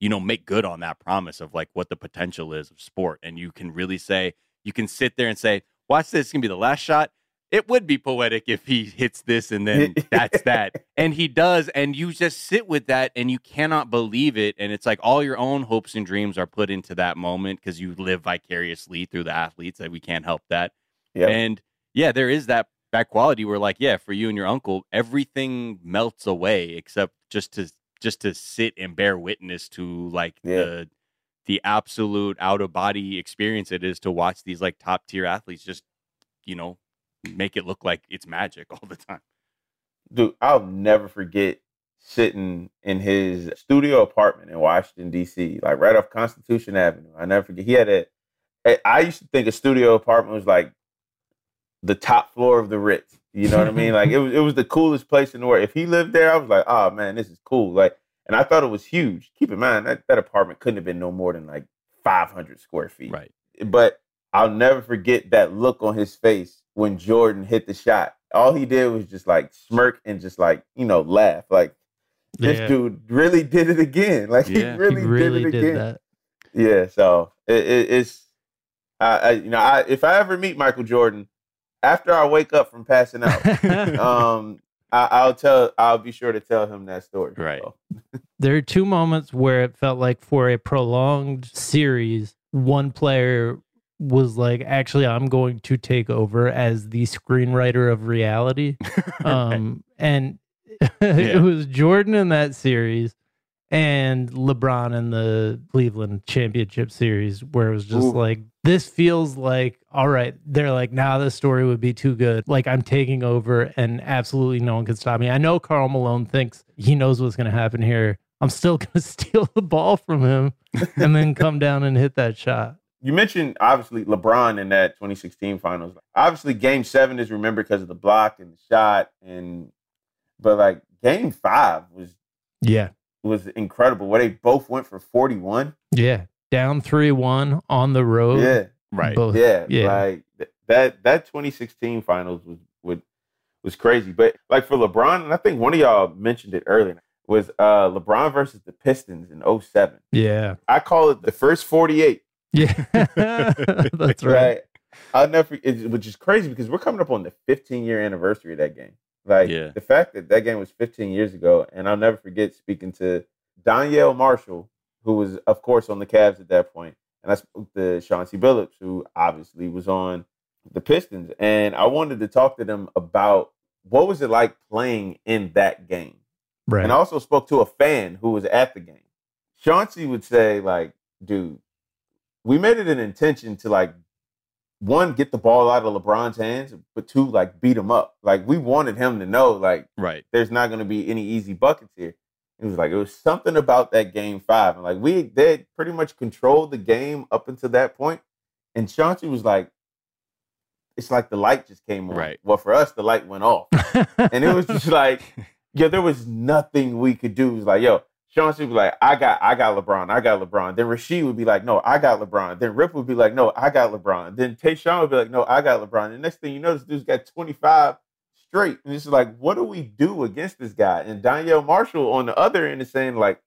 you know, make good on that promise of like what the potential is of sport. And you can really say, you can sit there and say, watch this, it's gonna be the last shot. It would be poetic if he hits this and then that's that. And he does. And you just sit with that and you cannot believe it. And it's like all your own hopes and dreams are put into that moment because you live vicariously through the athletes that we can't help that. yeah And yeah, there is that that quality where like, yeah, for you and your uncle, everything melts away except just to just to sit and bear witness to like Yeah. the the absolute out of body experience it is to watch these like top tier athletes just, you know, make it look like it's magic all the time. dude, I'll never forget sitting in his studio apartment in Washington D.C., like right off Constitution Avenue. I never forget. He had a. I- I used to think a studio apartment was like the top floor of the Ritz. You know what I mean? Like it was. It was the coolest place in the world. If he lived there, I was like, oh man, this is cool. Like, and I thought it was huge. Keep in mind that that apartment couldn't have been no more than like 500 square feet Right. but I'll never forget that look on his face when Jordan hit the shot. All he did was just like smirk and just like, you know, laugh. Like this Yeah. dude really did it again. Like Yeah. he really, he really did it did again. that. Yeah, so it, it, it's I, I you know, I if I ever meet Michael Jordan after I wake up from passing out, um I, I'll tell I'll be sure to tell him that story. Right. So, there are two moments where it felt like for a prolonged series, one player was like, actually, I'm going to take over as the screenwriter of reality. Um, and Yeah. it was Jordan in that series and LeBron in the Cleveland championship series, where it was just Ooh. like, this feels like, all right, they're like, nah, this story would be too good. Like, I'm taking over and absolutely no one can stop me. I know Karl Malone thinks he knows what's going to happen here. I'm still going to steal the ball from him and then come down and hit that shot. you mentioned obviously LeBron in that 2016 finals. Obviously, Game Seven is remembered because of the block and the shot, and but like Game Five was Yeah. was incredible. Where they both went for 41. Yeah. Down 3 1 on the road. Yeah, Right. Both. yeah, Yeah. Like that that 2016 finals was was was crazy. But like for LeBron, and I think one of y'all mentioned it earlier was uh LeBron versus the Pistons in 07. Yeah. I call it the first 48. Yeah. That's right. I'll never, it, which is crazy because we're coming up on the 15 year anniversary of that game. Like Yeah. the fact that that game was 15 years ago, and I'll never forget speaking to Donyell Marshall, who was, of course, on the Cavs at that point, and I spoke to Chauncey Billups, who obviously was on the Pistons, and I wanted to talk to them about what was it like playing in that game. Right. And I also spoke to a fan who was at the game. Chauncey would say, like, dude, we made it an intention to like one, get the ball out of LeBron's hands, but two, like beat him up. Like we wanted him to know, like, Right. there's not gonna be any easy buckets here. It was like it was something about that game five, and like we they pretty much controlled the game up until that point. And Chauncey was like, "It's like the light just came on." Right. Well, for us, the light went off, and it was just like, yeah, there was nothing we could do. It was like, yo, Chauncey be like, I got, I got LeBron, I got LeBron. Then Rasheed would be like, no, I got LeBron. Then Rip would be like, no, I got LeBron. Then Tayshaun would be like, no, I got LeBron. And next thing you know, this dude's got 25 straight. And it's like, what do we do against this guy? And Donyell Marshall on the other end is saying, like,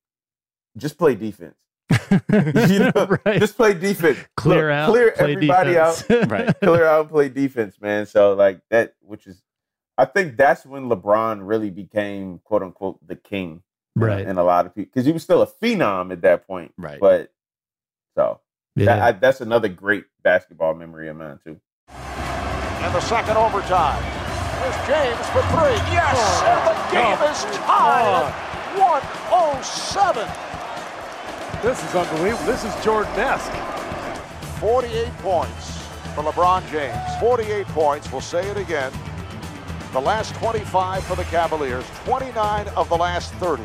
just play defense. you know, Right. just play defense. Clear out, clear play everybody defense. out, Right. clear out and play defense, man. So like that, which is, I think that's when LeBron really became quote unquote the king, Right. And a lot of people because he was still a phenom at that point, Right. But so that, I, that's another great basketball memory of mine too. And the second overtime. There's James for three. Yes! Oh, and the game is oh, tied at 107. This is unbelievable. This is Jordan-esque. 48 points for LeBron James. 48 points. We'll say it again. The last 25 for the Cavaliers. 29 of the last 30.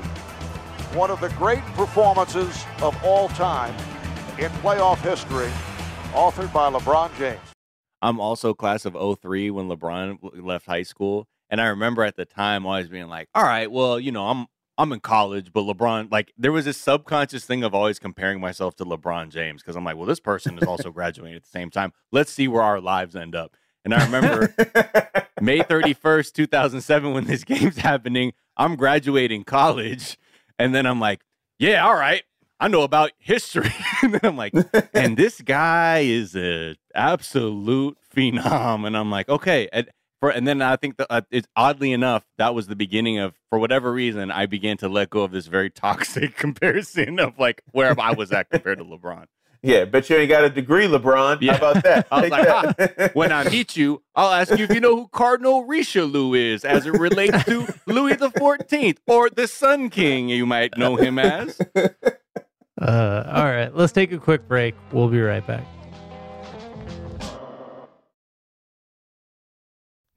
One of the great performances of all time in playoff history, authored by LeBron James. I'm also class of 03 when LeBron left high school. And I remember at the time always being like, all right, well, you know, I'm I'm in college, but LeBron, like, there was this subconscious thing of always comparing myself to LeBron James because I'm like, well, this person is also graduating at the same time. Let's see where our lives end up. And I remember May 31st, 2007, when this game's happening, I'm graduating college. And then I'm like, yeah, all right. I know about history. and then I'm like, and this guy is a absolute phenom. And I'm like, okay. And, for, and then I think that uh, it's oddly enough, that was the beginning of, for whatever reason, I began to let go of this very toxic comparison of like where I was at compared to LeBron. Yeah, bet you ain't got a degree, LeBron. Yeah. How about that? I was Take like, that. When I meet you, I'll ask you if you know who Cardinal Richelieu is as it relates to Louis the Fourteenth or the Sun King. You might know him as. Uh, all right, let's take a quick break. We'll be right back.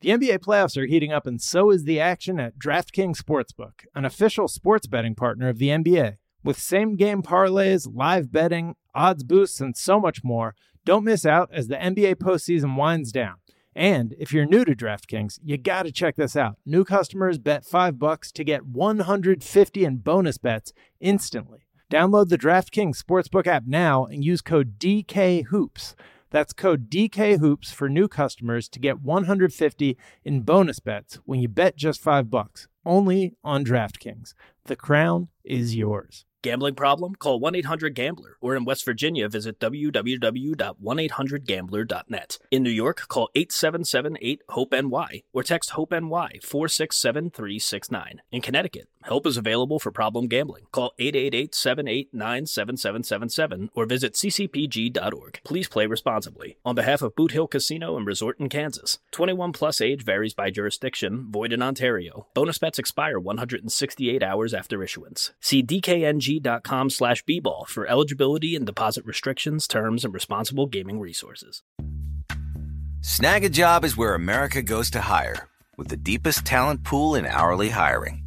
The NBA playoffs are heating up, and so is the action at DraftKings Sportsbook, an official sports betting partner of the NBA. With same game parlays, live betting, odds boosts, and so much more, don't miss out as the NBA postseason winds down. And if you're new to DraftKings, you got to check this out. New customers bet 5 bucks to get 150 in bonus bets instantly. Download the DraftKings Sportsbook app now and use code DKHOOPS. That's code DKHOOPS for new customers to get 150 in bonus bets when you bet just 5 bucks. Only on DraftKings. The crown is yours. Gambling problem? Call 1 800 Gambler. Or in West Virginia, visit www.1800Gambler.net. In New York, call 877 8 HOPE NY or text HOPE NY 467 369. In Connecticut, help is available for problem gambling. Call 888 789 7777 or visit ccpg.org. Please play responsibly. On behalf of Boot Hill Casino and Resort in Kansas, 21 plus age varies by jurisdiction, void in Ontario. Bonus bets expire 168 hours after issuance. See dkng.com slash bball for eligibility and deposit restrictions, terms, and responsible gaming resources. Snagajob is where America goes to hire, with the deepest talent pool in hourly hiring.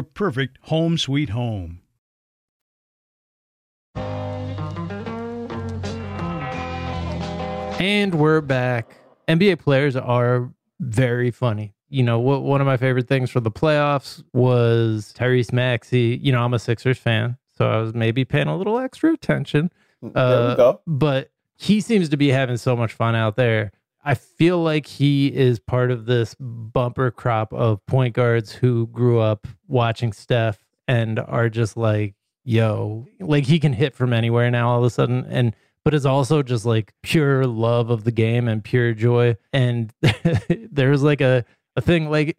perfect home sweet home. And we're back. NBA players are very funny. You know, what one of my favorite things for the playoffs was Tyrese Maxey. You know, I'm a Sixers fan, so I was maybe paying a little extra attention. There Uh, we go. But he seems to be having so much fun out there. I feel like he is part of this bumper crop of point guards who grew up watching Steph and are just like, yo, like he can hit from anywhere now all of a sudden. And but it's also just like pure love of the game and pure joy. And there's like a, a thing like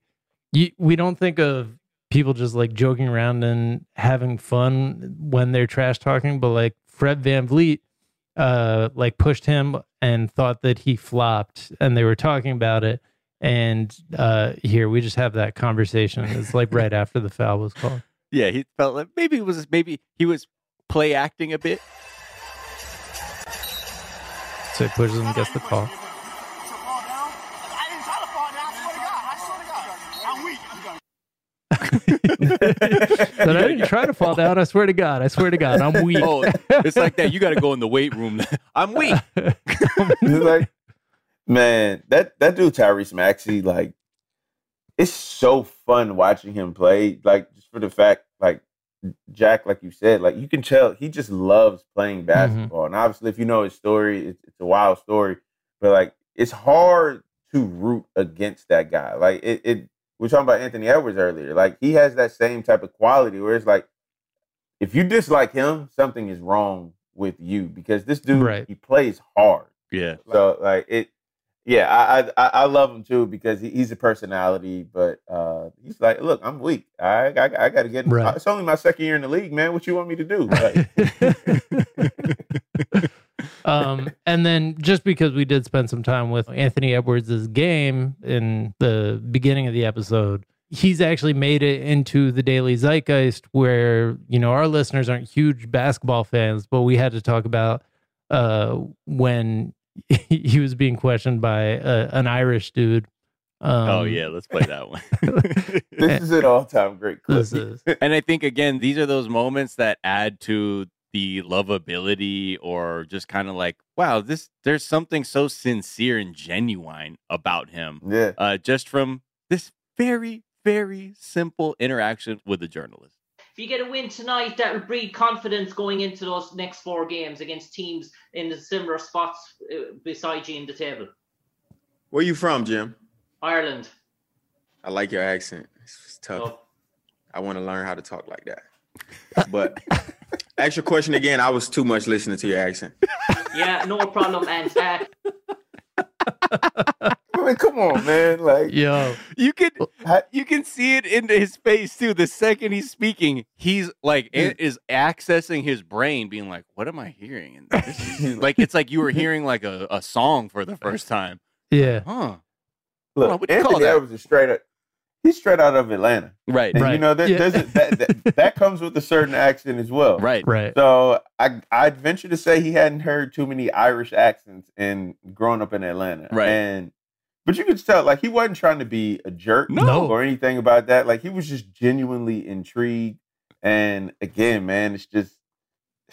you, we don't think of people just like joking around and having fun when they're trash talking, but like Fred VanVleet uh like pushed him and thought that he flopped and they were talking about it. And uh here we just have that conversation. It's like right after the foul was called. Yeah, he felt like maybe it was maybe he was play acting a bit. so he pushes him and gets the call but I didn't try to fall down. I swear to God. I swear to God. I'm weak. Oh, it's like that. You got to go in the weight room. I'm weak. It's like, man, that that dude Tyrese Maxey, like, it's so fun watching him play. Like, just for the fact, like, Jack, like you said, like you can tell he just loves playing mm-hmm. basketball. And obviously, if you know his story, it's, it's a wild story. But like, it's hard to root against that guy. Like, it, it. We are talking about Anthony Edwards earlier. Like, he has that same type of quality where it's like, if you dislike him, something is wrong with you because this dude Right. he plays hard. Yeah. So like it, yeah, I I I- I love him too because he, he's a personality. But uh he's like, look, I'm weak. I I, I got to get. Right. It's only my second year in the league, man. What you want me to do? Like, um, and then just because we did spend some time with Anthony Edwards' game in the beginning of the episode, he's actually made it into the daily zeitgeist where, you know, our listeners aren't huge basketball fans, but we had to talk about uh, when he was being questioned by uh, an Irish dude. Um, oh yeah, let's play that one. this is an all time great clip. This is. and I think again, these are those moments that add to the lovability or just kind of like, wow, this there's something so sincere and genuine about him. Yeah. Uh, just from this very, very simple interaction with a journalist. If you get a win tonight, that will breed confidence going into those next four games against teams in the similar spots uh, beside you in the table. Where you from, Jim? Ireland. I like your accent. It's tough. Oh. I want to learn how to talk like that. But ask your question again. I was too much listening to your accent. Yeah, no problem. man. I mean, come on, man. Like, Yo, You can you can see it into his face too. The second he's speaking, he's like it is accessing his brain, being like, "What am I hearing?" And this like it's like you were hearing like a, a song for the first time. Yeah. Huh. look, Well, what do you call Anthony that? Edwards is straight up. He's straight out of Atlanta, Right. and you know there, Yeah. that, that that comes with a certain accent as well. Right. Right. So I I'd venture to say he hadn't heard too many Irish accents in growing up in Atlanta. Right. And but you could tell like he wasn't trying to be a jerk No. or anything about that. Like he was just genuinely intrigued. And again, man, it's just it's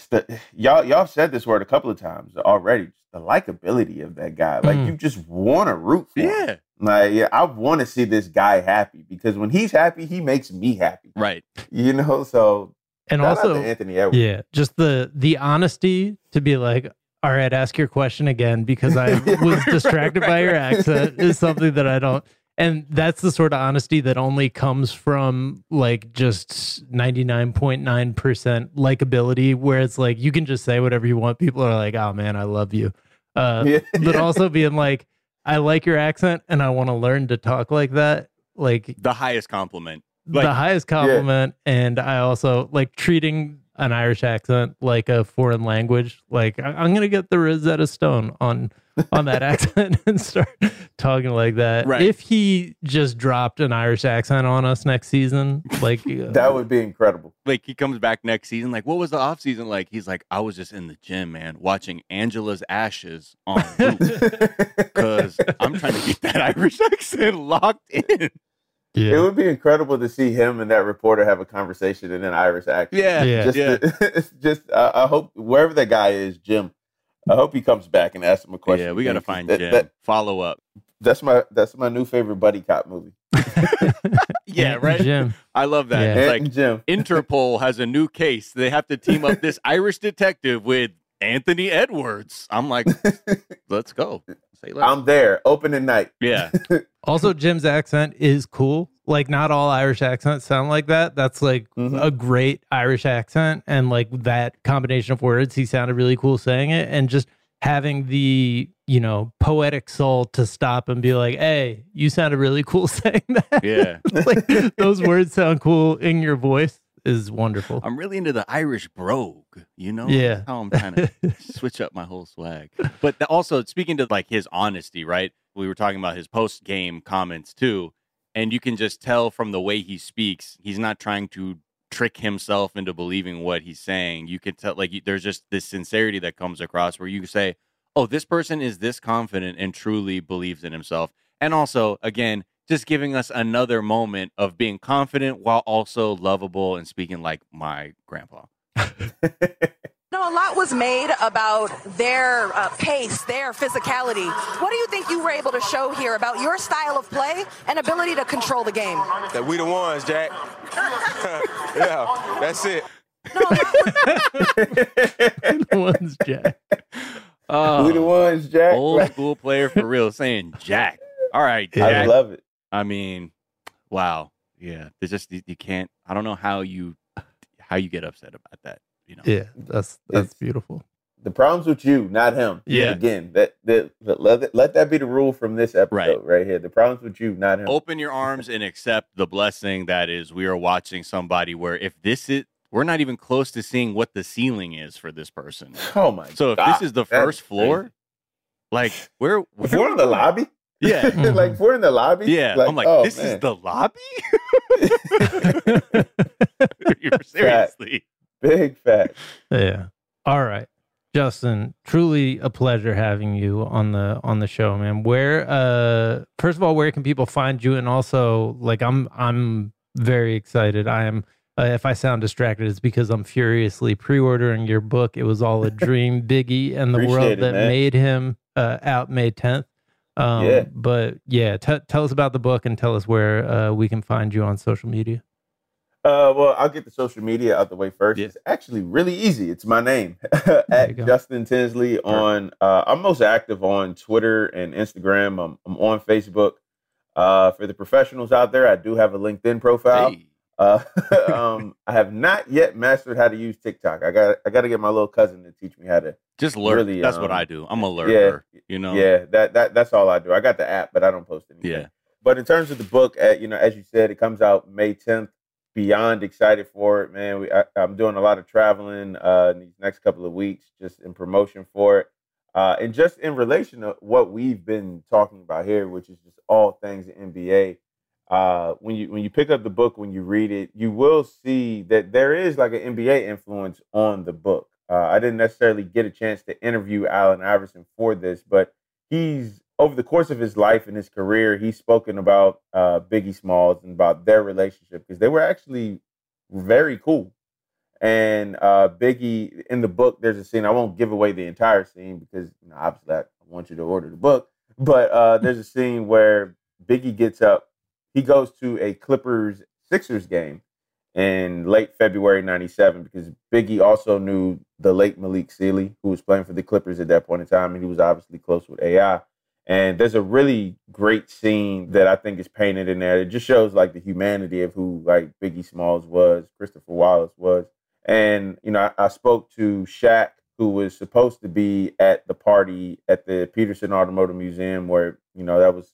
the, y'all y'all said this word a couple of times already. The likability of that guy. Like Mm. you just want to root for him. Yeah. Like yeah, I want to see this guy happy because when he's happy, he makes me happy. Right. You know, so And also, to Anthony Edwards. Yeah, just the the honesty to be like, all right, ask your question again because I was distracted by your accent is something that I don't. And that's the sort of honesty that only comes from like just 99.9% likability, where it's like you can just say whatever you want. People are like, oh man, I love you. Uh, Yeah. But also being like, I like your accent and I want to learn to talk like that. Like, The highest compliment. the highest compliment, and I also like treating an Irish accent like a foreign language. Like I- I'm gonna get the Rosetta Stone on on that accent and start talking like that. Right. If he just dropped an Irish accent on us next season, like uh, That would be incredible. Like he comes back next season. Like, what was the off season like? He's like, I was just in the gym, man, watching Angela's ashes on because I'm trying to get that Irish accent locked in. Yeah. It would be incredible to see him and that reporter have a conversation in an Irish accent. Yeah, Yeah. just, yeah. to- just uh, I hope wherever that guy is, Jim. I hope he comes back and asks him a question. yeah, we got to find that- Jim. that- Follow up. that's my that's my new favorite buddy cop movie. Yeah, right. Jim. I love that. Yeah. Like Jim. Interpol has a new case. They have to team up this Irish detective with Anthony Edwards. I'm like, let's go. Say less. I'm there, opening night. yeah, Also, Jim's accent is cool. Like, not all Irish accents sound like that. That's like Mhm. a great Irish accent. And like that combination of words, he sounded really cool saying it. And just having the, you know, poetic soul to stop and be like, hey, you sounded really cool saying that. yeah. like, those words sound cool in your voice is wonderful. I'm really into the Irish brogue. You know, Yeah. That's how I'm trying to switch up my whole swag. But also speaking to like his honesty, right? We were talking about his post game comments too, and you can just tell from the way he speaks, he's not trying to trick himself into believing what he's saying. You can tell like you- there's just this sincerity that comes across where you say, "Oh, this person is this confident and truly believes in himself." And also, again, just giving us another moment of being confident while also lovable and speaking like my grandpa. No, a lot was made about their uh, pace, their physicality. What do you think you were able to show here about your style of play and ability to control the game? That we the ones, Jack. yeah, that's it. We the One's Jack. Oh, we the ones, Jack. old school player for real saying Jack. All right, I love it. I mean, wow. Yeah, there's just you, you can't. I don't know how you how you get upset about that. You know. Yeah, that's that's It's- beautiful. The problem's with you, not him. Yeah. Again, that, that, that let, let that be the rule from this episode Right. right, here. The problem's with you, not him. Open your arms and accept the blessing that is we are watching somebody where if this is we're not even close to seeing what the ceiling is for this person. Oh my So if God, this is the first floor, crazy. like where If we're in the lobby, Yeah. like we're in the lobby, Yeah. I'm like, oh, this is the lobby? You're seriously. big fat. Yeah. All right. Justin, truly a pleasure having you on the on the show, man. Where uh first of all, where can people find you and also like I'm I'm very excited. I am uh, if I sound distracted it's because I'm furiously pre-ordering your book. It was all a dream, Biggie and the Appreciate world it, that man. made him uh out May 10th. Um Yeah. but yeah, t- tell us about the book and tell us where uh we can find you on social media. Uh, well, I'll get the social media out the way first. Yeah. It's actually really easy. It's my name at. Justin Tinsley on. Uh, I'm most active on Twitter and Instagram. I'm, I'm on Facebook. Uh, for the professionals out there, I do have a LinkedIn profile. Hey. Uh, um, I have not yet mastered how to use TikTok. I got I got to get my little cousin to teach me how to. Just learn. Really, That's what um, I do. I'm a learner. you know? Yeah, that that that's all I do. I got the app, but I don't post anything. Yeah. But in terms of the book, uh, you know, as you said, it comes out May 10th. Beyond excited for it, man. We, I, I'm doing a lot of traveling uh, in these next couple of weeks, just in promotion for it, uh, and just in relation to what we've been talking about here, which is just all things NBA. Uh, when you when you pick up the book, when you read it, you will see that there is like an NBA influence on the book. Uh, I didn't necessarily get a chance to interview Allen Iverson for this, but he's over the course of his life and his career, he's spoken about uh, Biggie Smalls and about their relationship because they were actually very cool. And uh, Biggie in the book, there's a scene. I won't give away the entire scene because you know, obviously I want you to order the book. But uh, there's a scene where Biggie gets up. He goes to a Clippers Sixers game in late February '97 because Biggie also knew the late Malik Sealy, who was playing for the Clippers at that point in time, and he was obviously close with AI. And there's a really great scene that I think is painted in there. It just shows like the humanity of who like Biggie Smalls was, Christopher Wallace was. And, you know, I, I spoke to Shaq, who was supposed to be at the party at the Petersen Automotive Museum where, you know, that was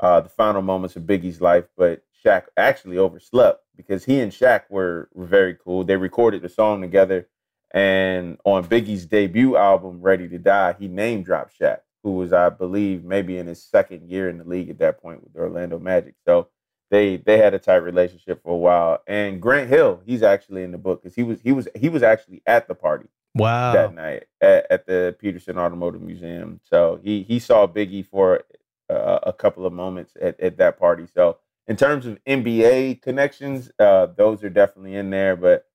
uh, the final moments of Biggie's life. But Shaq actually overslept because he and Shaq were, were very cool. They recorded the song together, and on Biggie's debut album, Ready to Die, he name dropped Shaq, who was, I believe, maybe in his second year in the league at that point with the Orlando Magic. So they they had a tight relationship for a while. And Grant Hill, he's actually in the book because he was he was he was actually at the party Wow. that night at, at the Petersen Automotive Museum. So he he saw Biggie for uh, a couple of moments at, at that party. So in terms of NBA connections, uh, those are definitely in there. But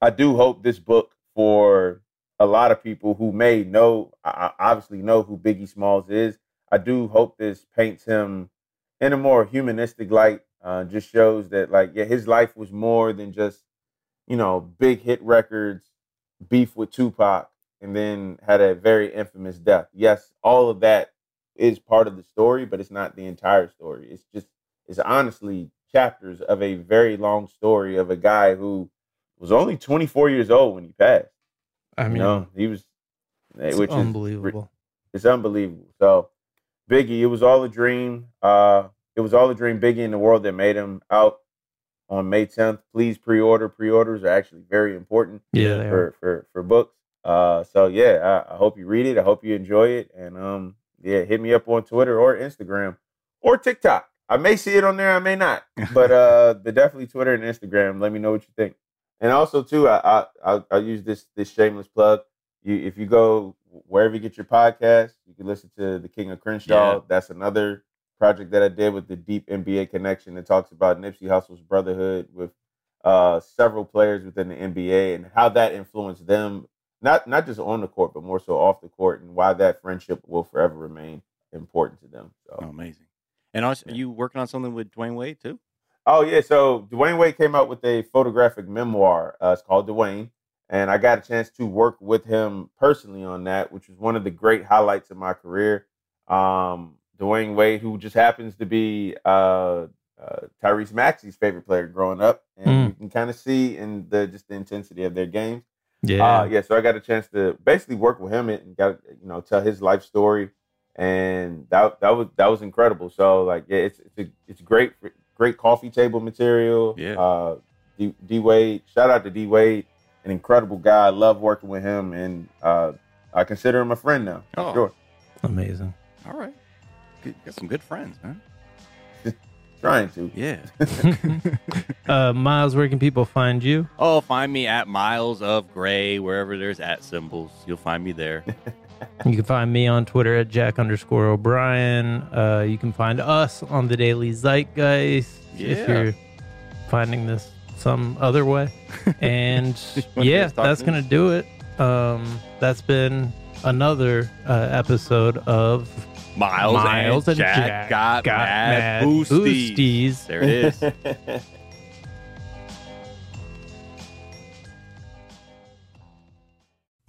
I do hope this book for a lot of people who may know, I- obviously know who Biggie Smalls is. I do hope this paints him in a more humanistic light. Uh, just shows that like yeah, his life was more than just you know big hit records, beef with Tupac, and then had a very infamous death. Yes, all of that is part of the story, but it's not the entire story. It's just it's honestly chapters of a very long story of a guy who was only 24 years old when he passed. I mean, you know, he was, it's which is unbelievable. it's unbelievable. So, Biggie, it was all a dream. Uh, it was all a dream. Biggie in the world that made him out on May 10th. Please pre-order. Pre-orders are actually very important. Yeah, for for for books. Uh, so yeah, I, I hope you read it. I hope you enjoy it. And um, yeah, hit me up on Twitter or Instagram or TikTok. I may see it on there. I may not. But uh, the definitely Twitter and Instagram. Let me know what you think. And also too, I I I'll, I'll use this this shameless plug. You if you go wherever you get your podcast, you can listen to the King of Crenshaw. Yeah. That's another project that I did with the Deep NBA Connection that talks about Nipsey Hussle's brotherhood with uh, several players within the NBA and how that influenced them, not not just on the court, but more so off the court, and why that friendship will forever remain important to them. So Oh, amazing. And also, are you working on something with Dwyane Wade too? Oh yeah, so Dwyane Wade came out with a photographic memoir. Uh, it's called Dwyane, and I got a chance to work with him personally on that, which was one of the great highlights of my career. Um, Dwyane Wade, who just happens to be uh, uh, Tyrese Maxey's favorite player growing up, and Mm. you can kind of see in the just the intensity of their games. Yeah. uh, yeah. So I got a chance to basically work with him and got you know tell his life story, and that that was that was incredible. So like yeah, it's it's a, it's great great coffee table material. Yeah. Uh, D, D Wade, shout out to D Wade, an incredible guy. I love working with him, and uh, I consider him a friend now. Oh. Sure, Amazing. All right. Good, got some good friends, man. Trying to. Yeah. uh, Miles, where can people find you? Oh, find me at Miles of Gray, wherever there's at symbols. You'll find me there. You can find me on Twitter at Jack underscore O'Brien. Uh, you can find us on the Daily Zeitgeist if you're finding this some other way. And yeah, that's going to do it. Um, that's been another uh, episode of Miles, Miles and and Jack, Jack got, got mad, mad boosties. boosties. There it is.